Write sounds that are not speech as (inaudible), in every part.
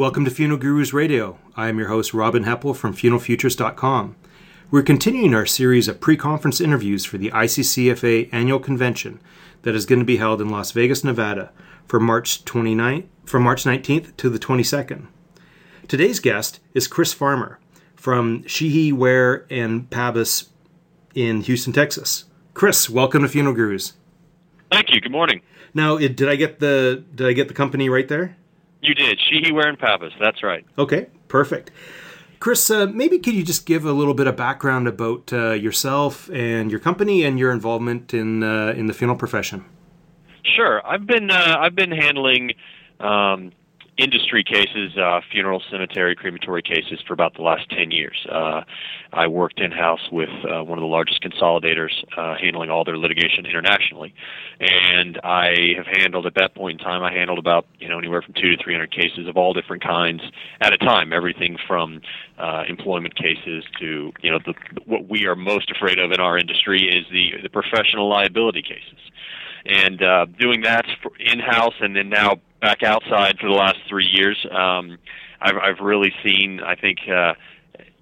Welcome to Funeral Gurus Radio. I am your host, Robin Heppell from funeralfutures.com. We're continuing our series of pre conference interviews for the ICCFA annual convention that is going to be held in Las Vegas, Nevada from March 29th, from March 19th to the 22nd. Today's guest is Chris Farmer from Sheehy Ware and Pappas in Houston, Texas. Chris, welcome to Funeral Gurus. Thank you. Good morning. Now, did I get the did I get the company right there? You did. Sheehy Ware and Pappas. That's right. Okay, perfect. Chris, uh, maybe could you just give a little bit of background about uh, yourself and your company and your involvement in uh, in the funeral profession? Sure, I've been uh, I've been handling um, industry cases, uh, funeral, cemetery, crematory cases for about the last 10 years. Uh, I worked in house with uh, one of the largest consolidators, uh, handling all their litigation internationally. And I have handled, at that point in time, I handled about, you know, anywhere from two to 300 cases of all different kinds at a time. Everything from uh, employment cases to, you know, the, what we are most afraid of in our industry is the, the professional liability cases and uh, doing that in house and then now back outside for the last three years. Um, I've, I've really seen, I think, uh,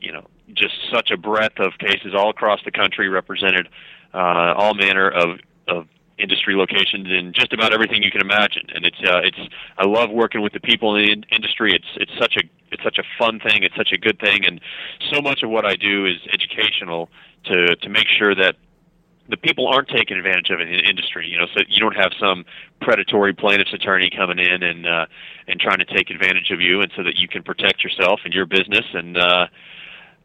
you know, just such a breadth of cases all across the country, represented uh, all manner of of industry locations in just about everything you can imagine. And it's uh, it's I love working with the people in the in- industry. It's it's such a it's such a fun thing. It's such a good thing, and so much of what I do is educational to to make sure that the people aren't taking advantage of in the industry. You know, so you don't have some predatory plaintiff's attorney coming in and uh, and trying to take advantage of you, and so that you can protect yourself and your business. And uh,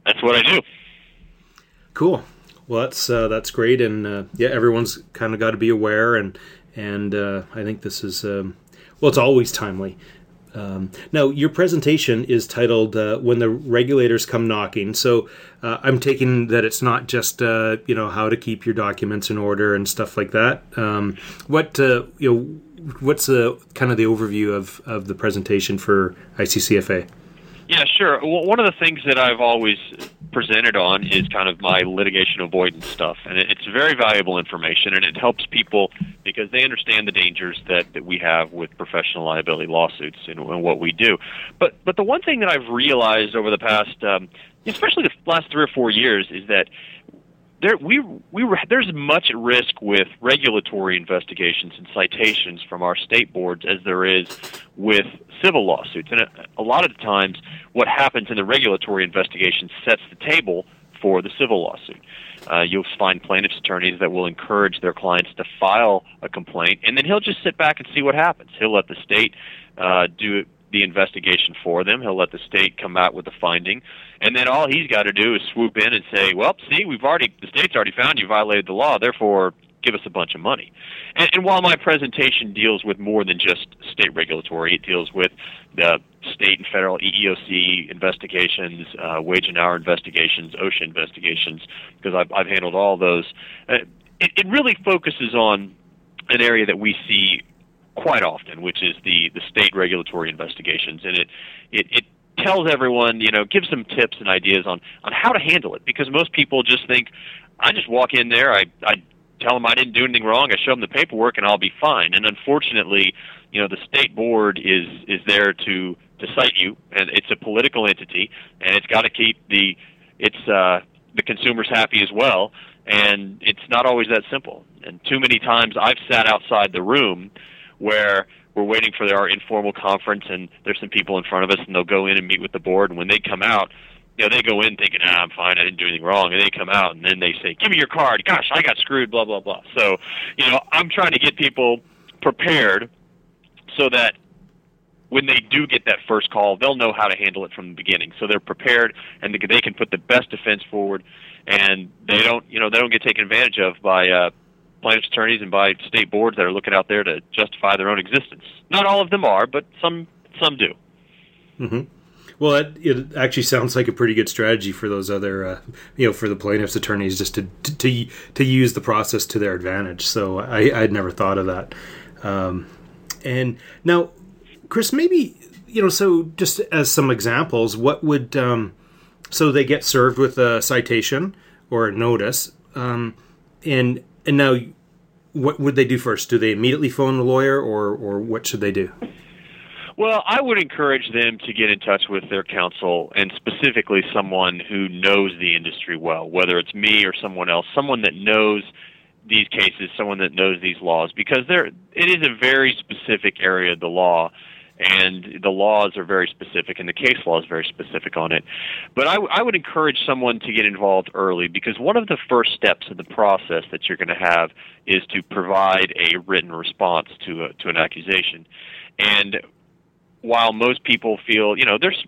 that's what I do. Cool. Well, that's uh, that's great, and uh, yeah, everyone's kind of got to be aware, and and uh, I think this is um, well, it's always timely um, now, your presentation is titled uh, "When the Regulators Come Knocking." So, uh, I'm taking that it's not just uh, you know how to keep your documents in order and stuff like that. Um, what uh, you know, what's the kind of the overview of of the presentation for ICCFA? Yeah, sure. Well, one of the things that I've always presented on is kind of my litigation avoidance stuff, and it's very valuable information, and it helps people because they understand the dangers that, that we have with professional liability lawsuits and, and what we do. But but the one thing that I've realized over the past, um, especially the last three or four years, is that there we we there's much at risk with regulatory investigations and citations from our state boards as there is with civil lawsuits. And a, a lot of the times, what happens in the regulatory investigation sets the table for the civil lawsuit. Uh, you'll find plaintiffs' attorneys that will encourage their clients to file a complaint, and then he'll just sit back and see what happens. He'll let the state uh, do the investigation for them. He'll let the state come out with a finding, and then all he's got to do is swoop in and say, "Well, see, we've already the state's already found you violated the law, therefore." Give us a bunch of money. And, and while my presentation deals with more than just state regulatory, it deals with the state and federal EEOC investigations, uh, wage and hour investigations, OSHA investigations, because I've, I've handled all those. Uh, it, it really focuses on an area that we see quite often, which is the the state regulatory investigations, and it it, it tells everyone, you know, gives them tips and ideas on on how to handle it because most people just think I just walk in there, I I tell them I didn't do anything wrong, I show them the paperwork and I'll be fine. And unfortunately, you know, the state board is is there to to cite you and it's a political entity and it's got to keep the it's uh the consumers happy as well and it's not always that simple. And too many times I've sat outside the room where we're waiting for our informal conference and there's some people in front of us and they'll go in and meet with the board. And when they come out you know they go in thinking ah, i'm fine. I didn't do anything wrong. And they come out and then they say give me your card. Gosh i got screwed blah blah blah. So you know i'm trying to get people prepared so that when they do get that first call they'll know how to handle it from the beginning. So they're prepared and they can put the best defense forward and they don't you know they don't get taken advantage of by uh plaintiffs' attorneys and by state boards that are looking out there to justify their own existence. Not all of them are, but some some do. Mm-hmm. Well, it, it, actually sounds like a pretty good strategy for those other, uh, you know, for the plaintiffs' attorneys just to, to to use the process to their advantage. So I, I'd never thought of that. Um, and now, Chris, maybe you know, so just as some examples, what would um, so they get served with a citation or a notice, um, and and now, what would they do first? Do they immediately phone the lawyer, or or what should they do? Well, I would encourage them to get in touch with their counsel and specifically someone who knows the industry well, whether it's me or someone else, someone that knows these cases, someone that knows these laws, because there it is a very specific area of the law, and the laws are very specific, and the case law is very specific on it. But I, I would encourage someone to get involved early because one of the first steps in the process that you're going to have is to provide a written response to a, to an accusation, and while most people feel, you know, there's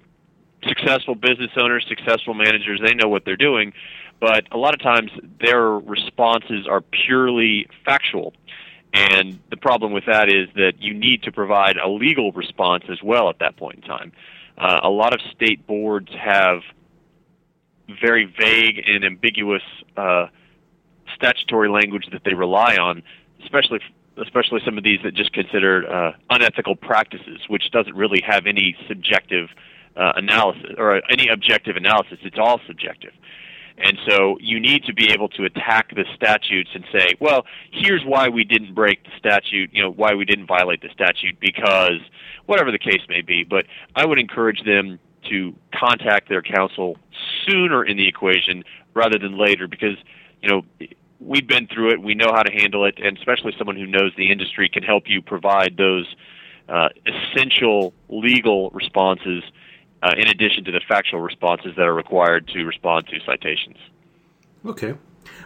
successful business owners, successful managers, they know what they're doing, but a lot of times their responses are purely factual. And the problem with that is that you need to provide a legal response as well at that point in time. Uh, a lot of state boards have very vague and ambiguous uh, statutory language that they rely on, especially especially some of these that just consider uh, unethical practices, which doesn't really have any subjective uh, analysis or any objective analysis. It's all subjective. And so you need to be able to attack the statutes and say, well, here's why we didn't break the statute, you know, why we didn't violate the statute because whatever the case may be. But I would encourage them to contact their counsel sooner in the equation rather than later because, you know, we've been through it. We know how to handle it, and especially someone who knows the industry can help you provide those uh, essential legal responses uh, in addition to the factual responses that are required to respond to citations. Okay.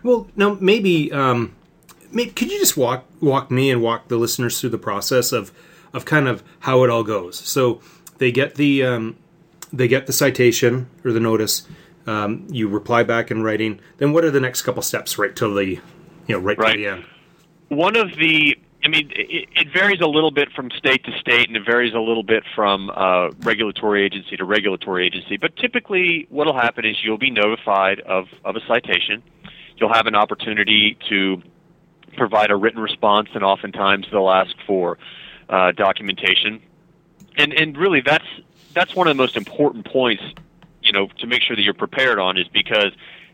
Well, now maybe, um, maybe could you just walk walk me and walk the listeners through the process of of kind of how it all goes? So they get the um, they get the citation or the notice um, you reply back in writing. Then what are the next couple steps right till the, you know, right, right. to the end? One of the I mean, it, it, varies a little bit from state to state, and it varies a little bit from uh, regulatory agency to regulatory agency. But typically, what will happen is you'll be notified of, of a citation. You'll have an opportunity to provide a written response, and oftentimes they'll ask for uh, documentation. And and really, that's that's one of the most important points you know to make sure that you're prepared on is because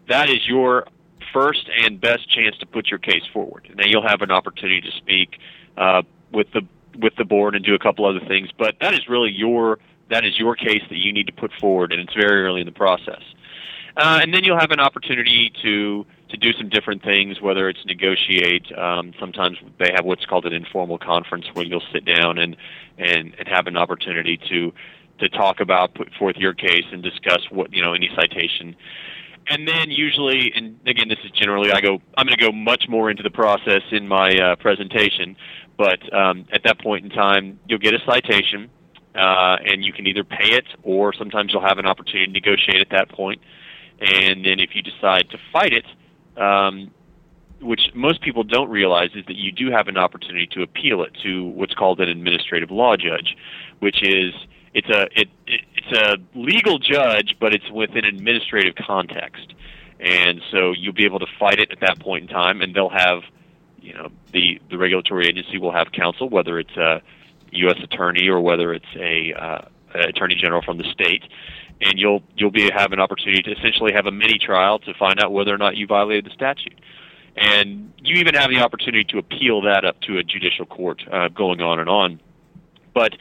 that is your first and best chance to put your case forward. And then you'll have an opportunity to speak uh, with the with the board and do a couple other things. But that is really your that is your case that you need to put forward, and it's very early in the process. Uh, and then you'll have an opportunity to to do some different things, whether it's negotiate. Um, sometimes they have what's called an informal conference where you'll sit down and and, and have an opportunity to to talk about, put forth your case, and discuss what you know any citation. And then usually, and again, this is generally I go. I'm going to go much more into the process in my uh, presentation, but um, at that point in time, you'll get a citation, uh, and you can either pay it, or sometimes you'll have an opportunity to negotiate at that point. And then if you decide to fight it, um, which most people don't realize is that you do have an opportunity to appeal it to what's called an administrative law judge, which is it's a it, it it's a legal judge, but it's within administrative context, and so you'll be able to fight it at that point in time, and they'll have, you know, the the regulatory agency will have counsel, whether it's a U.S. attorney or whether it's a uh, attorney general from the state, and you'll you'll be have an opportunity to essentially have a mini trial to find out whether or not you violated the statute. And you even have the opportunity to appeal that up to a judicial court, uh, going on and on. But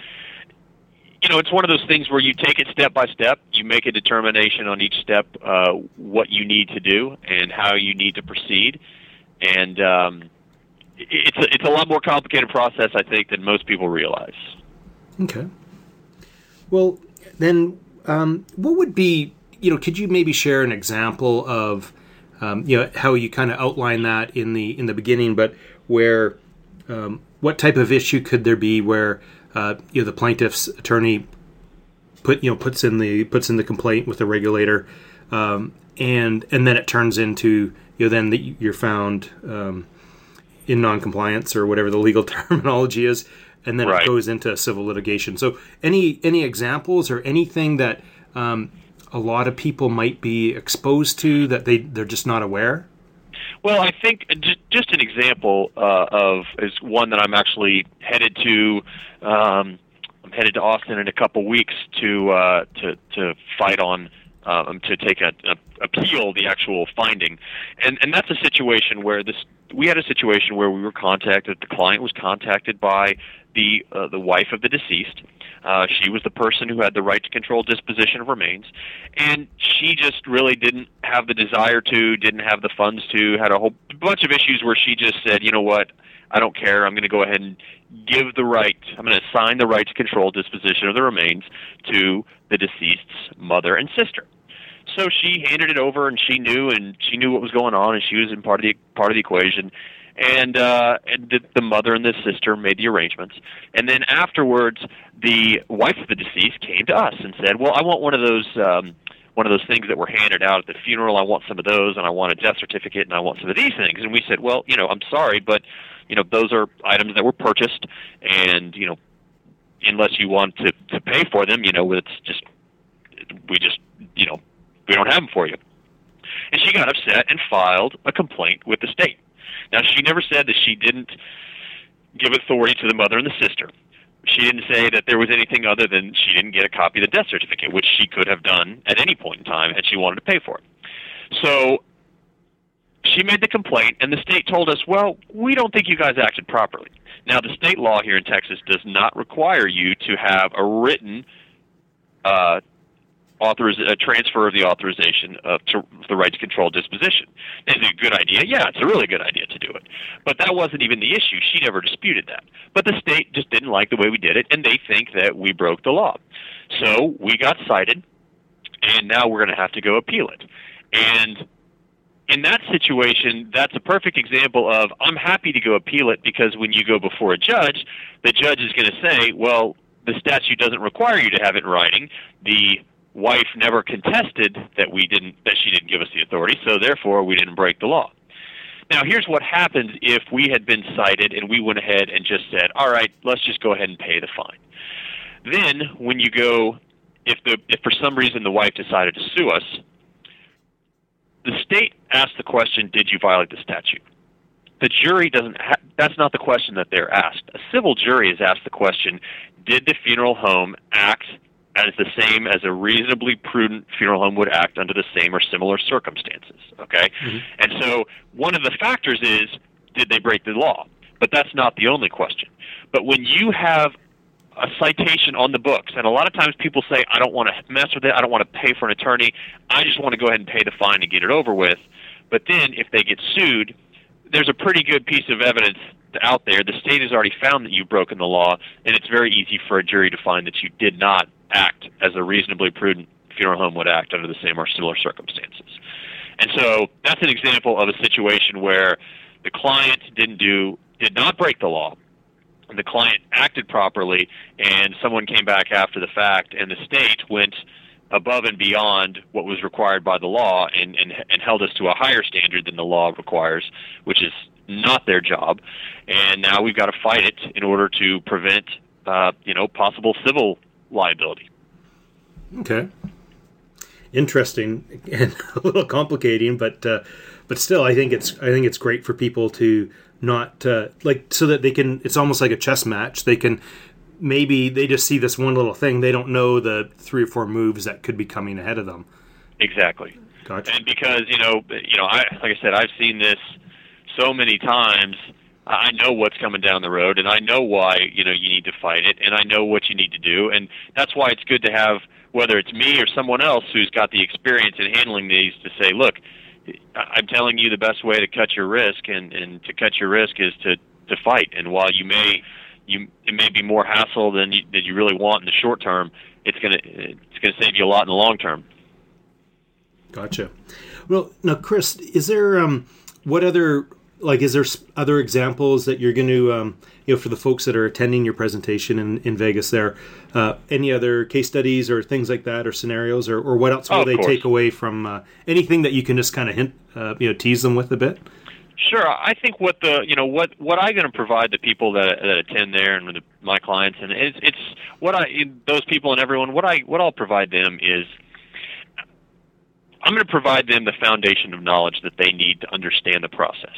you know, it's one of those things where you take it step by step. You make a determination on each step uh, what you need to do and how you need to proceed, and um, it's a, it's a lot more complicated process, I think, than most people realize. Okay. Well, then, um, what would be you know? Could you maybe share an example of um, you know how you kind of outline that in the in the beginning, but where um, what type of issue could there be where uh, you know the plaintiff's attorney put you know puts in the puts in the complaint with the regulator, um, and and then it turns into you know then the, you're found um, in noncompliance or whatever the legal (laughs) terminology is, and then right. it goes into civil litigation. So any any examples or anything that um, a lot of people might be exposed to that they they're just not aware. Well, I think just an example uh, of is one that I'm actually headed to. Um, I'm headed to Austin in a couple weeks to uh, to to fight on um, to take a, a appeal the actual finding, and and that's a situation where this we had a situation where we were contacted. The client was contacted by the uh, the wife of the deceased, Uh, she was the person who had the right to control disposition of remains, and she just really didn't have the desire to, didn't have the funds to, had a whole bunch of issues where she just said, you know what, I don't care. I'm going to go ahead and give the right. I'm going to assign the right to control disposition of the remains to the deceased's mother and sister. So she handed it over, and she knew, and she knew what was going on, and she was in part of the part of the equation. And uh, and the, the mother and the sister made the arrangements, and then afterwards, the wife of the deceased came to us and said, "Well, I want one of those." Um, one of those things that were handed out at the funeral. I want some of those, and I want a death certificate, and I want some of these things. And we said, well, you know, I'm sorry, but you know, those are items that were purchased, and you know, unless you want to to pay for them, you know, it's just we just you know we don't have them for you. And she got upset and filed a complaint with the state. Now, she never said that she didn't give authority to the mother and the sister. She didn't say that there was anything other than she didn't get a copy of the death certificate, which she could have done at any point in time had she wanted to pay for it. So she made the complaint, and the state told us, well, we don't think you guys acted properly. Now, the state law here in Texas does not require you to have a written uh, authoriz- a transfer of the authorization of to the right to control disposition. Is it a good idea? Yeah, it's a really good idea to do it. But that wasn't even the issue. She never disputed that. But the state just didn't like the way we did it, and they think that we broke the law. So we got cited, and now we're going to have to go appeal it. And in that situation, that's a perfect example of I'm happy to go appeal it because when you go before a judge, the judge is going to say, well, the statute doesn't require you to have it in writing. The wife never contested that we didn't that she didn't give us the authority, so therefore we didn't break the law. Now, here's what happens if we had been cited and we went ahead and just said, "All right, let's just go ahead and pay the fine." Then, when you go, if the if for some reason the wife decided to sue us, the state asks the question, "Did you violate the statute?" The jury doesn't. Ha- that's not the question that they're asked. A civil jury is asked the question, "Did the funeral home act as the same as a reasonably prudent funeral home would act under the same or similar circumstances. Okay? Mm-hmm. And so one of the factors is did they break the law? But that's not the only question. But when you have a citation on the books, and a lot of times people say, I don't want to mess with it, I don't want to pay for an attorney, I just want to go ahead and pay the fine and get it over with. But then if they get sued, there's a pretty good piece of evidence out there. The state has already found that you've broken the law, and it's very easy for a jury to find that you did not act as a reasonably prudent funeral home would act under the same or similar circumstances. And so that's an example of a situation where the client didn't do did not break the law. The client acted properly and someone came back after the fact and the state went above and beyond what was required by the law and, and, and held us to a higher standard than the law requires, which is not their job. And now we've got to fight it in order to prevent uh, you know possible civil liability. Okay. Interesting and (laughs) a little complicating, but uh, but still, I think it's I think it's great for people to not uh, like so that they can. It's almost like a chess match. They can maybe they just see this one little thing. They don't know the three or four moves that could be coming ahead of them. Exactly. Gotcha. And because you know, you know, I like I said, I've seen this so many times I know what's coming down the road, and I know why you know you need to fight it, and I know what you need to do, and that's why it's good to have whether it's me or someone else who's got the experience in handling these to say, look, I'm telling you the best way to cut your risk, and and to cut your risk is to to fight. And while you may you it may be more hassle than you, than you really want in the short term, it's gonna it's gonna save you a lot in the long term. Gotcha. Well, now, Chris, is there um, what other like is there other examples that you're going to um, you know for the folks that are attending your presentation in, in vegas there uh, any other case studies or things like that or scenarios or, or what else will oh, they course. take away from uh, anything that you can just kind of hint uh, you know tease them with a bit Sure. I think what the you know what what I'm going to provide the people that that attend there and the, my clients and it's it's what I those people and everyone what I what I'll provide them is I'm going to provide them the foundation of knowledge that they need to understand the process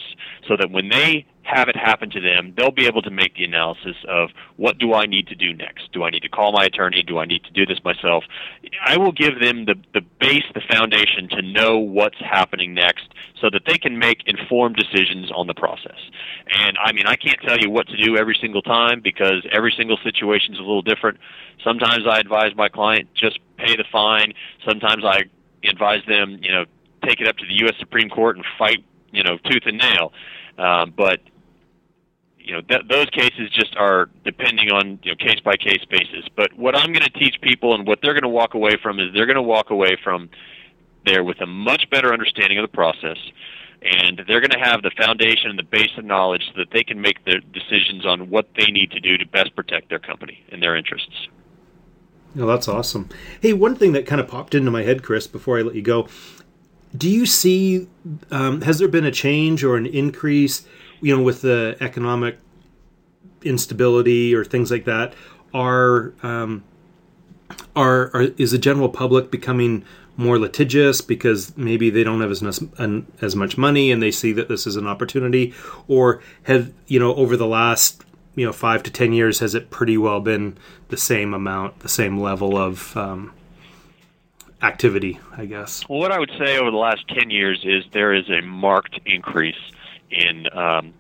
so that when they have it happen to them, they'll be able to make the analysis of what do I need to do next? Do I need to call my attorney? Do I need to do this myself? I will give them the, the base, the foundation to know what's happening next so that they can make informed decisions on the process. And I mean, I can't tell you what to do every single time because every single situation is a little different. Sometimes I advise my client just pay the fine. Sometimes I advise them, you know, take it up to the U.S. Supreme Court and fight, you know, tooth and nail. Um, but you know th- those cases just are depending on you know case by case basis. But what I'm going to teach people and what they're going to walk away from is they're going to walk away from there with a much better understanding of the process, and they're going to have the foundation and the base of knowledge so that they can make their decisions on what they need to do to best protect their company and their interests. Oh, that's awesome. Hey, one thing that kind of popped into my head, Chris, before I let you go, do you see um, has there been a change or an increase you know, with the economic instability or things like that, are um, are, are is the general public becoming more litigious because maybe they don't have as as much money and they see that this is an opportunity, or have you know over the last you know five to ten years has it pretty well been the same amount, the same level of um, activity? I guess. Well, what I would say over the last ten years is there is a marked increase in um,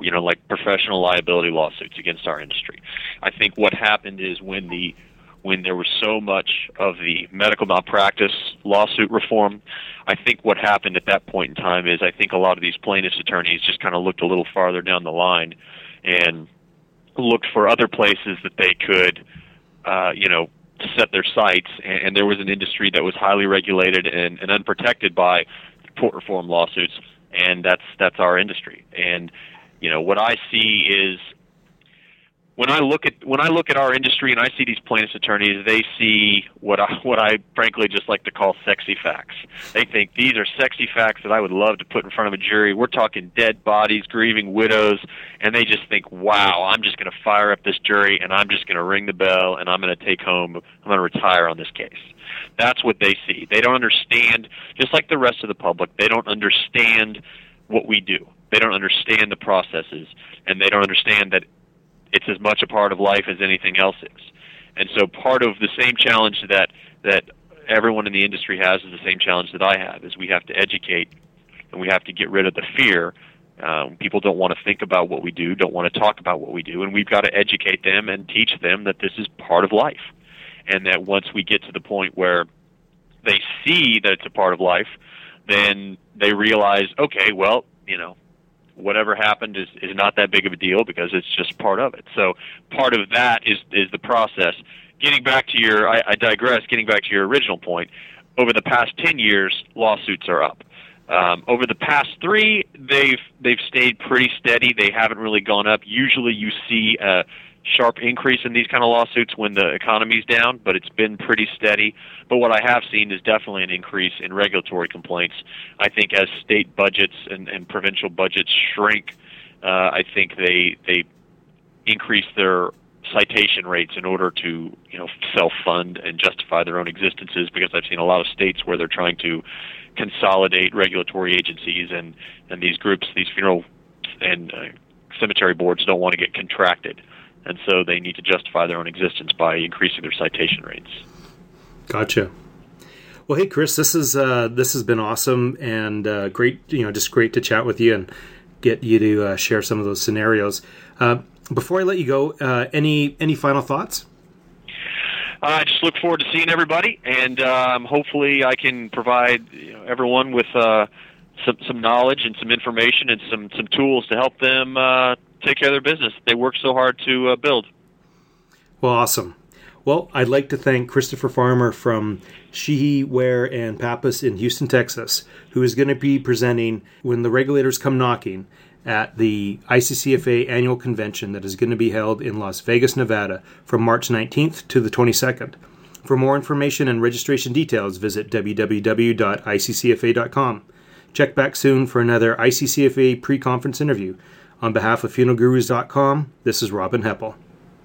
you know like professional liability lawsuits against our industry. I think what happened is when the when there was so much of the medical malpractice lawsuit reform, I think what happened at that point in time is I think a lot of these plaintiffs' attorneys just kind of looked a little farther down the line and looked for other places that they could, uh, you know, set their sights. And, and there was an industry that was highly regulated and, and unprotected by tort reform lawsuits and that's that's our industry. And you know what I see is when I look at when I look at our industry and I see these plaintiffs' attorneys, they see what I what I frankly just like to call sexy facts. They think these are sexy facts that I would love to put in front of a jury. We're talking dead bodies, grieving widows, and they just think, "Wow, I'm just going to fire up this jury and I'm just going to ring the bell and I'm going to take home. I'm going to retire on this case." That's what they see. They don't understand, just like the rest of the public, they don't understand what we do. They don't understand the processes, and they don't understand that it's as much a part of life as anything else is. And so part of the same challenge that that everyone in the industry has is the same challenge that I have is we have to educate and we have to get rid of the fear. Um, people don't want to think about what we do, don't want to talk about what we do, and we've got to educate them and teach them that this is part of life and that once we get to the point where they see that it's a part of life, then they realize, okay, well, you know, whatever happened is, is not that big of a deal because it's just part of it. So part of that is is the process. Getting back to your, I, I digress. Getting back to your original point, over the past ten years, lawsuits are up. Um, over the past three, they've they've stayed pretty steady. They haven't really gone up. Usually, you see a sharp increase in these kind of lawsuits when the economy's down, but it's been pretty steady. But what I have seen is definitely an increase in regulatory complaints. I think as state budgets and, and provincial budgets shrink, uh, I think they they increase their citation rates in order to you know self fund and justify their own existences because I've seen a lot of states where they're trying to consolidate regulatory agencies and and these groups these funeral and uh, cemetery boards don't want to get contracted and so they need to justify their own existence by increasing their citation rates. Gotcha. Well, hey, Chris, this is uh, this has been awesome and uh, great. You know, just great to chat with you and get you to uh, share some of those scenarios. Uh, before I let you go, uh, any any final thoughts? I just look forward to seeing everybody, and um, hopefully, I can provide you know, everyone with uh, some some knowledge and some information and some some tools to help them take care of their business. They work so hard to uh, build. Well, awesome. Well, I'd like to thank Christopher Farmer from Sheehy, Ware, and Pappas in Houston, Texas, who is going to be presenting when the regulators come knocking at the ICCFA annual convention that is going to be held in Las Vegas, Nevada from March 19th to the 22nd. For more information and registration details, visit www.iccfa.com. Check back soon for another ICCFA pre conference interview. On behalf of funeralgurus.com, this is Robin Heppell.